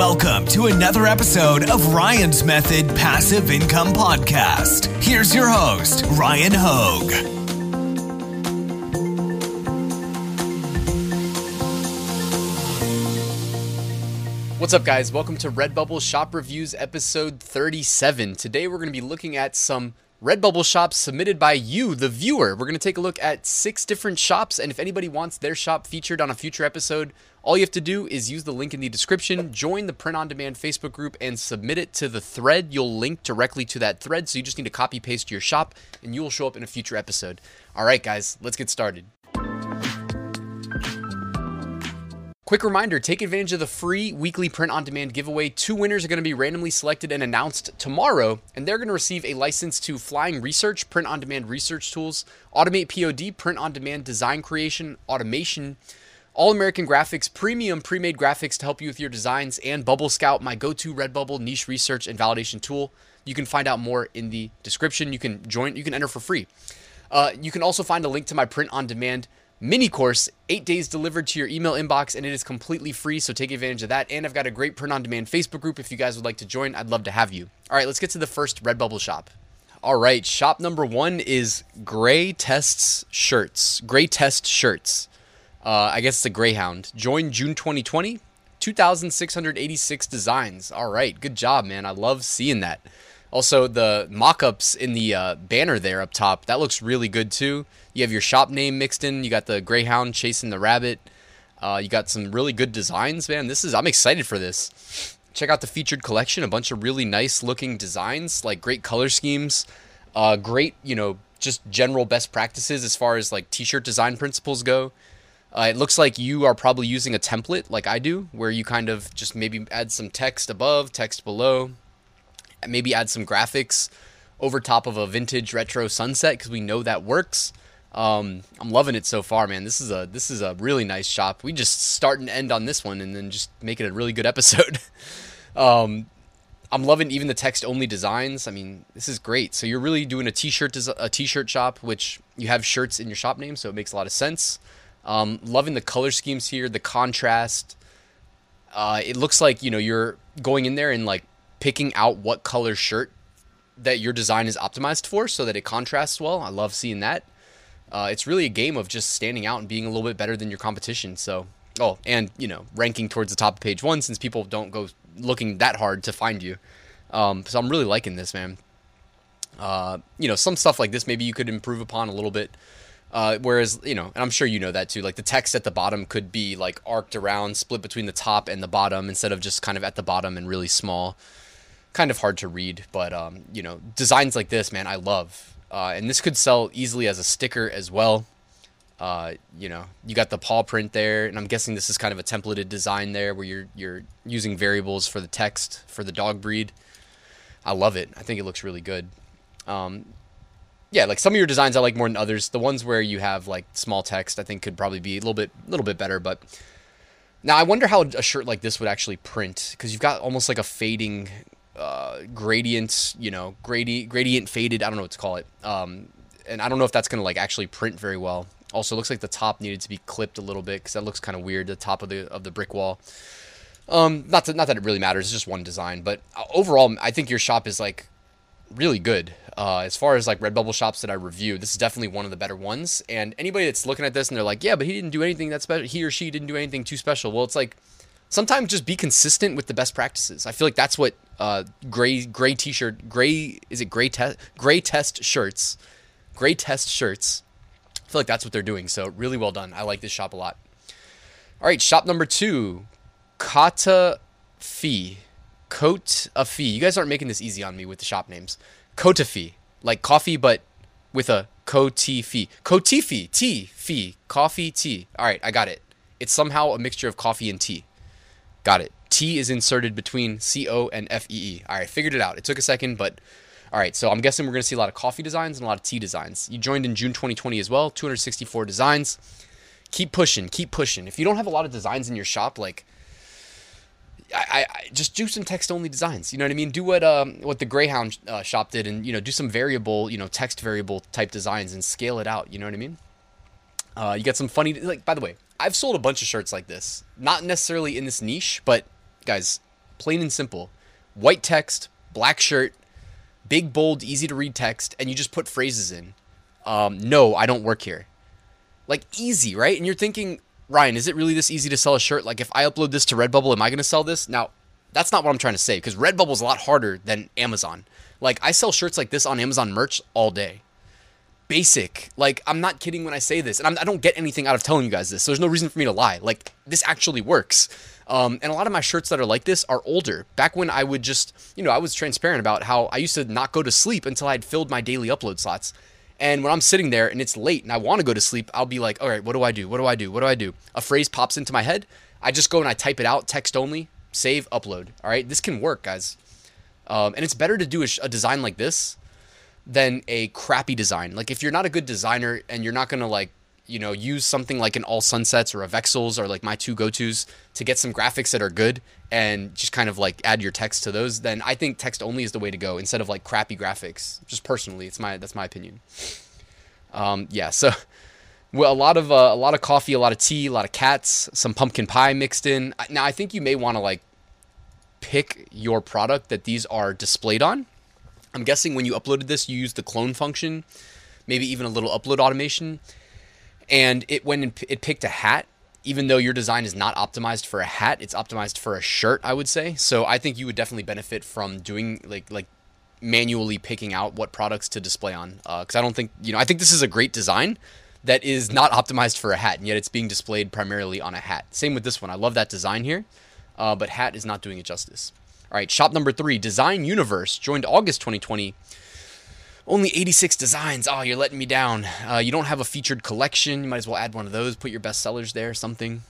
Welcome to another episode of Ryan's Method Passive Income Podcast. Here's your host, Ryan Hogue. What's up, guys? Welcome to Redbubble Shop Reviews episode 37. Today, we're going to be looking at some Redbubble shops submitted by you, the viewer. We're going to take a look at six different shops, and if anybody wants their shop featured on a future episode, all you have to do is use the link in the description, join the Print on Demand Facebook group, and submit it to the thread. You'll link directly to that thread, so you just need to copy paste your shop, and you will show up in a future episode. All right, guys, let's get started. Quick reminder take advantage of the free weekly print on demand giveaway. Two winners are going to be randomly selected and announced tomorrow, and they're going to receive a license to Flying Research, print on demand research tools, Automate POD, print on demand design creation, automation, All American Graphics, premium pre made graphics to help you with your designs, and Bubble Scout, my go to Redbubble niche research and validation tool. You can find out more in the description. You can join, you can enter for free. Uh, you can also find a link to my print on demand mini course, eight days delivered to your email inbox, and it is completely free. So take advantage of that. And I've got a great print on demand Facebook group. If you guys would like to join, I'd love to have you. All right, let's get to the first Redbubble shop. All right, shop number one is Gray Tests Shirts. Gray Test Shirts. Uh, I guess it's a Greyhound. Join June 2020. 2,686 designs. All right, good job, man. I love seeing that. Also, the mock-ups in the uh, banner there up top, that looks really good too. You have your shop name mixed in. You got the greyhound chasing the rabbit. Uh, you got some really good designs, man. This is I'm excited for this. Check out the featured collection. A bunch of really nice looking designs, like great color schemes, uh, great you know just general best practices as far as like t-shirt design principles go. Uh, it looks like you are probably using a template like I do, where you kind of just maybe add some text above, text below, maybe add some graphics over top of a vintage retro sunset because we know that works. Um, I'm loving it so far, man. This is a this is a really nice shop. We just start and end on this one, and then just make it a really good episode. um, I'm loving even the text only designs. I mean, this is great. So you're really doing a t-shirt a t-shirt shop, which you have shirts in your shop name, so it makes a lot of sense. Um, loving the color schemes here, the contrast. Uh, it looks like you know you're going in there and like picking out what color shirt that your design is optimized for, so that it contrasts well. I love seeing that. Uh, it's really a game of just standing out and being a little bit better than your competition. So, oh, and you know, ranking towards the top of page one since people don't go looking that hard to find you. Um, so I'm really liking this, man. Uh, you know, some stuff like this maybe you could improve upon a little bit. Uh, whereas, you know, and I'm sure you know that too. Like the text at the bottom could be like arced around, split between the top and the bottom instead of just kind of at the bottom and really small. Kind of hard to read, but um, you know, designs like this, man, I love. Uh, and this could sell easily as a sticker as well. Uh, you know, you got the paw print there, and I'm guessing this is kind of a templated design there, where you're you're using variables for the text for the dog breed. I love it. I think it looks really good. Um, yeah, like some of your designs I like more than others. The ones where you have like small text, I think could probably be a little bit a little bit better. But now I wonder how a shirt like this would actually print because you've got almost like a fading uh, gradient, you know, gradient gradient faded. I don't know what to call it. Um, and I don't know if that's gonna like actually print very well. Also, looks like the top needed to be clipped a little bit because that looks kind of weird. The top of the of the brick wall. Um, not to, not that it really matters. It's just one design, but uh, overall, I think your shop is like really good. Uh, as far as like Redbubble shops that I review, this is definitely one of the better ones. And anybody that's looking at this and they're like, yeah, but he didn't do anything that special. He or she didn't do anything too special. Well, it's like sometimes just be consistent with the best practices. I feel like that's what uh, gray gray t-shirt, gray is it gray test gray test shirts, gray test shirts. I feel like that's what they're doing. So really well done. I like this shop a lot. All right, shop number two, Kata Fee. Coat a fee. You guys aren't making this easy on me with the shop names. Kotafi, like coffee, but with a Coty fee. Cotifi, tea, fee, coffee, tea. All right, I got it. It's somehow a mixture of coffee and tea. Got it. T is inserted between C O and F E E. All right, figured it out. It took a second, but all right. So I'm guessing we're going to see a lot of coffee designs and a lot of tea designs. You joined in June 2020 as well. 264 designs. Keep pushing. Keep pushing. If you don't have a lot of designs in your shop, like I, I, just do some text only designs. You know what I mean? Do what um, what the Greyhound uh, shop did, and you know, do some variable, you know, text variable type designs and scale it out. You know what I mean? Uh, you got some funny. Like, by the way, I've sold a bunch of shirts like this. Not necessarily in this niche, but guys, plain and simple. White text, black shirt, big, bold, easy to read text, and you just put phrases in. Um, no, I don't work here. Like easy, right? And you're thinking, Ryan, is it really this easy to sell a shirt? Like if I upload this to Redbubble, am I going to sell this? Now, that's not what I'm trying to say because Redbubble is a lot harder than Amazon. Like I sell shirts like this on Amazon merch all day. Basic. Like I'm not kidding when I say this, and I'm, I do not get anything out of telling you guys this. So there's no reason for me to lie. Like this actually works. Um, and a lot of my shirts that are like this are older. Back when I would just, you know, I was transparent about how I used to not go to sleep until I'd filled my daily upload slots. And when I'm sitting there and it's late and I want to go to sleep, I'll be like, all right, what do I do? What do I do? What do I do? A phrase pops into my head. I just go and I type it out, text only, save, upload. All right, this can work, guys. Um, and it's better to do a, a design like this than a crappy design. Like if you're not a good designer and you're not gonna like you know, use something like an All Sunsets or a Vexels or like my two go tos to get some graphics that are good and just kind of like add your text to those, then I think text only is the way to go instead of like crappy graphics. Just personally, it's my that's my opinion. Um, yeah, so well, a lot of uh, a lot of coffee, a lot of tea, a lot of cats, some pumpkin pie mixed in. Now, I think you may want to like pick your product that these are displayed on. I'm guessing when you uploaded this, you used the clone function, maybe even a little upload automation. And it when it picked a hat. Even though your design is not optimized for a hat it's optimized for a shirt i would say. So i think you would definitely benefit from doing like like manually picking out what products to display on. Because uh, i don't think you know i think this is a great design that is not optimized for a hat and yet it's being displayed primarily on a hat. Same with this one. I love that design here uh, but hat is not doing it justice all right shop number three design universe joined august 2020 only 86 designs. Oh, you're letting me down. Uh, you don't have a featured collection. You might as well add one of those. Put your best sellers there, something.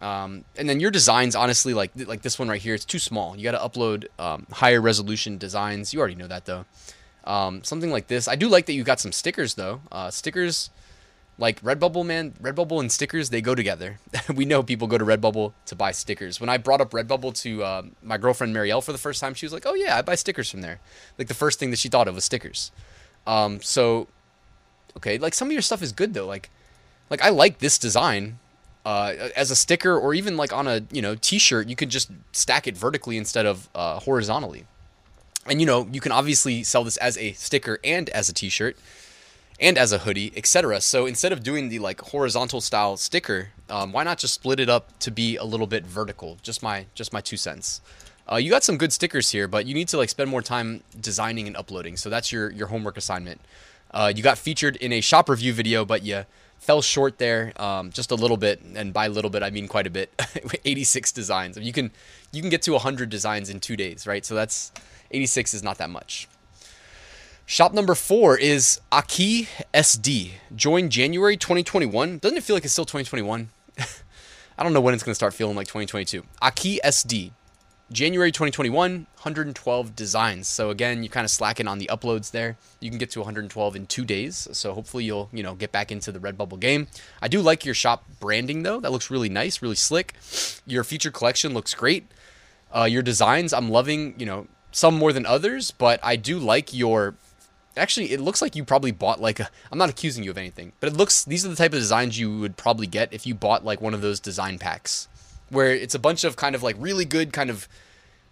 Um, and then your designs, honestly, like like this one right here, it's too small. You got to upload um, higher resolution designs. You already know that though. Um, something like this. I do like that you got some stickers though. Uh, stickers, like Redbubble, man. Redbubble and stickers, they go together. we know people go to Redbubble to buy stickers. When I brought up Redbubble to uh, my girlfriend Marielle for the first time, she was like, "Oh yeah, I buy stickers from there." Like the first thing that she thought of was stickers. Um, so okay, like some of your stuff is good though. Like like I like this design. Uh, as a sticker or even like on a you know t-shirt you could just stack it vertically instead of uh, horizontally and you know you can obviously sell this as a sticker and as a t-shirt and as a hoodie etc so instead of doing the like horizontal style sticker um, why not just split it up to be a little bit vertical just my just my two cents uh, you got some good stickers here, but you need to like spend more time designing and uploading. So that's your your homework assignment. Uh, you got featured in a shop review video, but you fell short there um, just a little bit, and by a little bit I mean quite a bit. 86 designs. You can you can get to 100 designs in two days, right? So that's 86 is not that much. Shop number four is Aki SD. Joined January 2021. Doesn't it feel like it's still 2021? I don't know when it's going to start feeling like 2022. Aki SD January 2021, 112 designs. So again, you kind of slacking on the uploads there. You can get to 112 in two days. So hopefully you'll you know get back into the Redbubble game. I do like your shop branding though. That looks really nice, really slick. Your featured collection looks great. Uh, your designs, I'm loving. You know some more than others, but I do like your. Actually, it looks like you probably bought like a. I'm not accusing you of anything, but it looks these are the type of designs you would probably get if you bought like one of those design packs where it's a bunch of kind of like really good kind of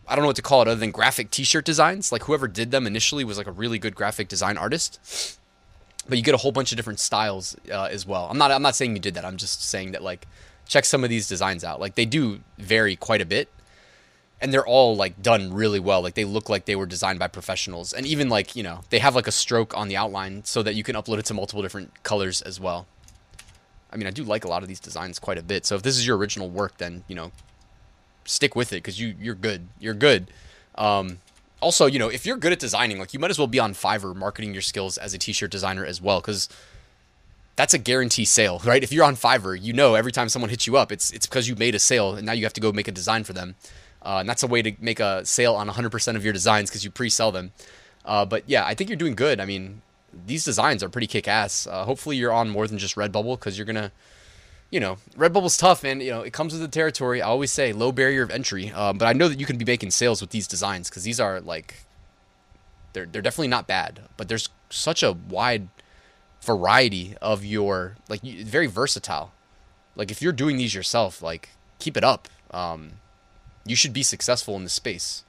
I don't know what to call it other than graphic t-shirt designs. Like whoever did them initially was like a really good graphic design artist. But you get a whole bunch of different styles uh, as well. I'm not I'm not saying you did that. I'm just saying that like check some of these designs out. Like they do vary quite a bit. And they're all like done really well. Like they look like they were designed by professionals. And even like, you know, they have like a stroke on the outline so that you can upload it to multiple different colors as well. I mean, I do like a lot of these designs quite a bit. So if this is your original work, then you know, stick with it because you you're good. You're good. Um, also, you know, if you're good at designing, like you might as well be on Fiverr marketing your skills as a t-shirt designer as well, because that's a guarantee sale, right? If you're on Fiverr, you know every time someone hits you up, it's it's because you made a sale and now you have to go make a design for them. Uh, and that's a way to make a sale on 100% of your designs because you pre-sell them. Uh, but yeah, I think you're doing good. I mean, these designs are pretty kick ass. Uh, hopefully, you're on more than just Redbubble because you're gonna, you know, Redbubble's tough, and you know it comes with the territory. I always say low barrier of entry, uh, but I know that you can be making sales with these designs because these are like, they're they're definitely not bad, but there's such a wide variety of your like very versatile. Like if you're doing these yourself, like keep it up. Um, you should be successful in this space.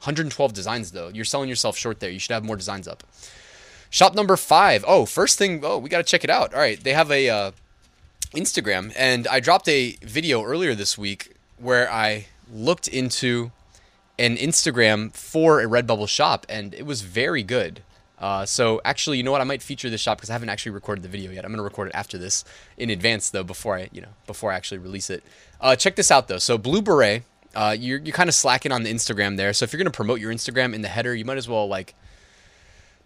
112 designs though. You're selling yourself short there. You should have more designs up. Shop number five. Oh, first thing. Oh, we got to check it out. All right, they have a uh, Instagram, and I dropped a video earlier this week where I looked into an Instagram for a Redbubble shop, and it was very good. Uh, so actually, you know what? I might feature this shop because I haven't actually recorded the video yet. I'm gonna record it after this in advance though, before I, you know, before I actually release it. Uh, check this out though. So Blue Beret, uh, you're you're kind of slacking on the Instagram there. So if you're gonna promote your Instagram in the header, you might as well like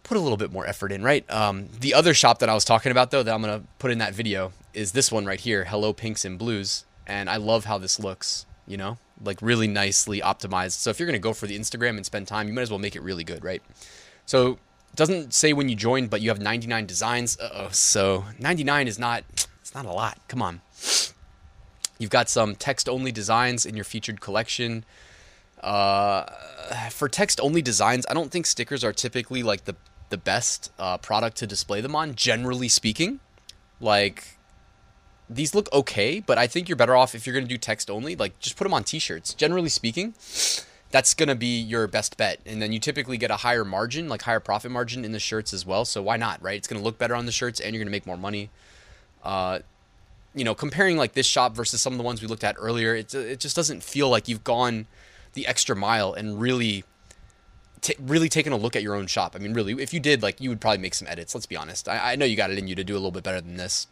put a little bit more effort in, right? Um, the other shop that I was talking about though, that I'm gonna put in that video, is this one right here, Hello Pinks and Blues, and I love how this looks. You know, like really nicely optimized. So if you're gonna go for the Instagram and spend time, you might as well make it really good, right? So doesn't say when you joined, but you have 99 designs. oh, so 99 is not it's not a lot. Come on. You've got some text only designs in your featured collection. Uh, for text only designs, I don't think stickers are typically like the the best uh, product to display them on. Generally speaking, like these look okay, but I think you're better off if you're gonna do text only. Like just put them on T-shirts. Generally speaking, that's to be your best bet. And then you typically get a higher margin, like higher profit margin in the shirts as well. So why not, right? It's to look better on the shirts and you're to make more money. Uh, you know, comparing like this shop versus some of the ones we looked at earlier, it, it just doesn't feel like you've gone the extra mile and really, t- really taken a look at your own shop. I mean, really, if you did, like, you would probably make some edits. Let's be honest. I, I know you got it in you to do a little bit better than this.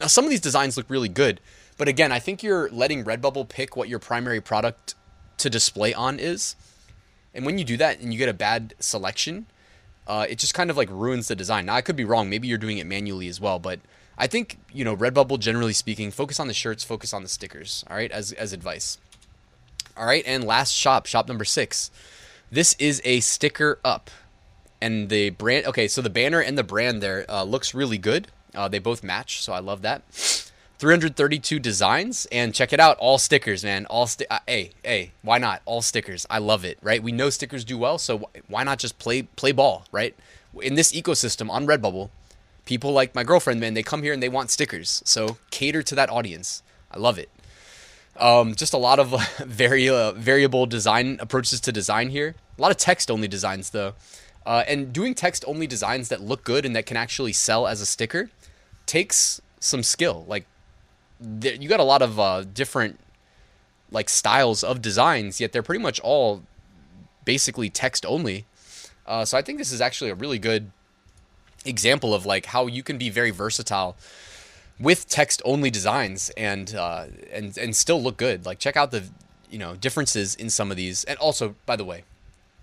Now, some of these designs look really good, but again, I think you're letting Redbubble pick what your primary product to display on is. And when you do that and you get a bad selection, uh, it just kind of like ruins the design. Now I could be wrong. Maybe you're doing it manually as well, but I think you know Redbubble generally speaking, focus on the shirts, focus on the stickers. All right, as as advice. All right, and last shop, shop number six. This is a sticker up, and the brand. Okay, so the banner and the brand there uh, looks really good. Uh, they both match, so I love that. 332 designs and check it out all stickers man all sti- uh, hey hey why not all stickers i love it right we know stickers do well so why not just play play ball right in this ecosystem on redbubble people like my girlfriend man they come here and they want stickers. So cater to that audience. I love it. Um, just a lot of very uh, variable design approaches to design here. A lot of text only designs though. Uh, and doing text only designs that look good and that can actually sell as a sticker takes some skill. Like you got a lot of uh, different like styles of designs, yet they're pretty much all basically text only. Uh, so I think this is actually a really good example of like how you can be very versatile with text only designs and uh, and and still look good. Like check out the you know differences in some of these. And also, by the way,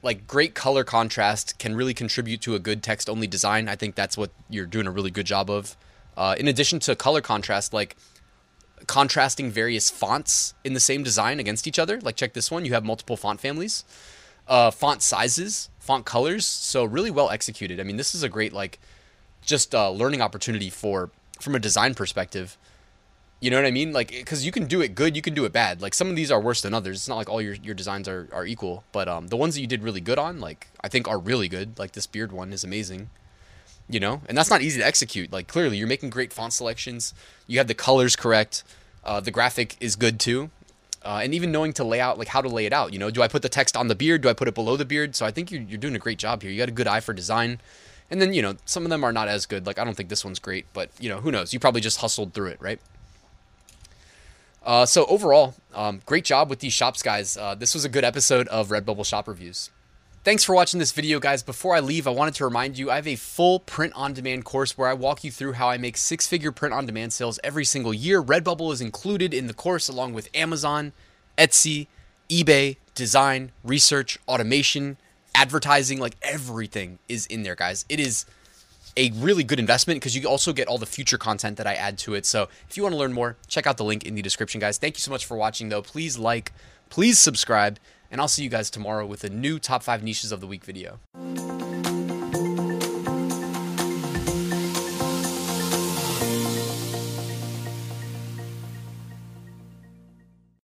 like great color contrast can really contribute to a good text only design. I think that's what you're doing a really good job of. Uh, in addition to color contrast, like contrasting various fonts in the same design against each other. Like check this one, you have multiple font families, uh, font sizes, font colors. So really well executed. I mean, this is a great like just uh, learning opportunity for from a design perspective. You know what I mean? Like, because you can do it good, you can do it bad. Like some of these are worse than others. It's not like all your, your designs are, are equal, but um, the ones that you did really good on, like I think are really good. Like this beard one is amazing you know and that's not easy to execute like clearly you're making great font selections you have the colors correct uh, the graphic is good too uh, and even knowing to lay out like how to lay it out you know? Do i put the text on the beard? Do i put it below the beard? So i think you're, you're doing a great job here. You got a good eye for design. And then you know some of them are not as good. Like i don't think this one's great but you know who knows? You probably just hustled through it right? Uh, so overall um, great job with these shops guys. Uh, this was a good episode of redbubble shop reviews Thanks for watching this video, guys. Before I leave, I wanted to remind you I have a full print on demand course where I walk you through how I make six figure print on demand sales every single year. Redbubble is included in the course along with Amazon, Etsy, eBay, design, research, automation, advertising like everything is in there, guys. It is a really good investment because you also get all the future content that I add to it. So if you want to learn more, check out the link in the description, guys. Thank you so much for watching, though. Please like, please subscribe and I'll see you guys tomorrow with a new top five niches of the week video.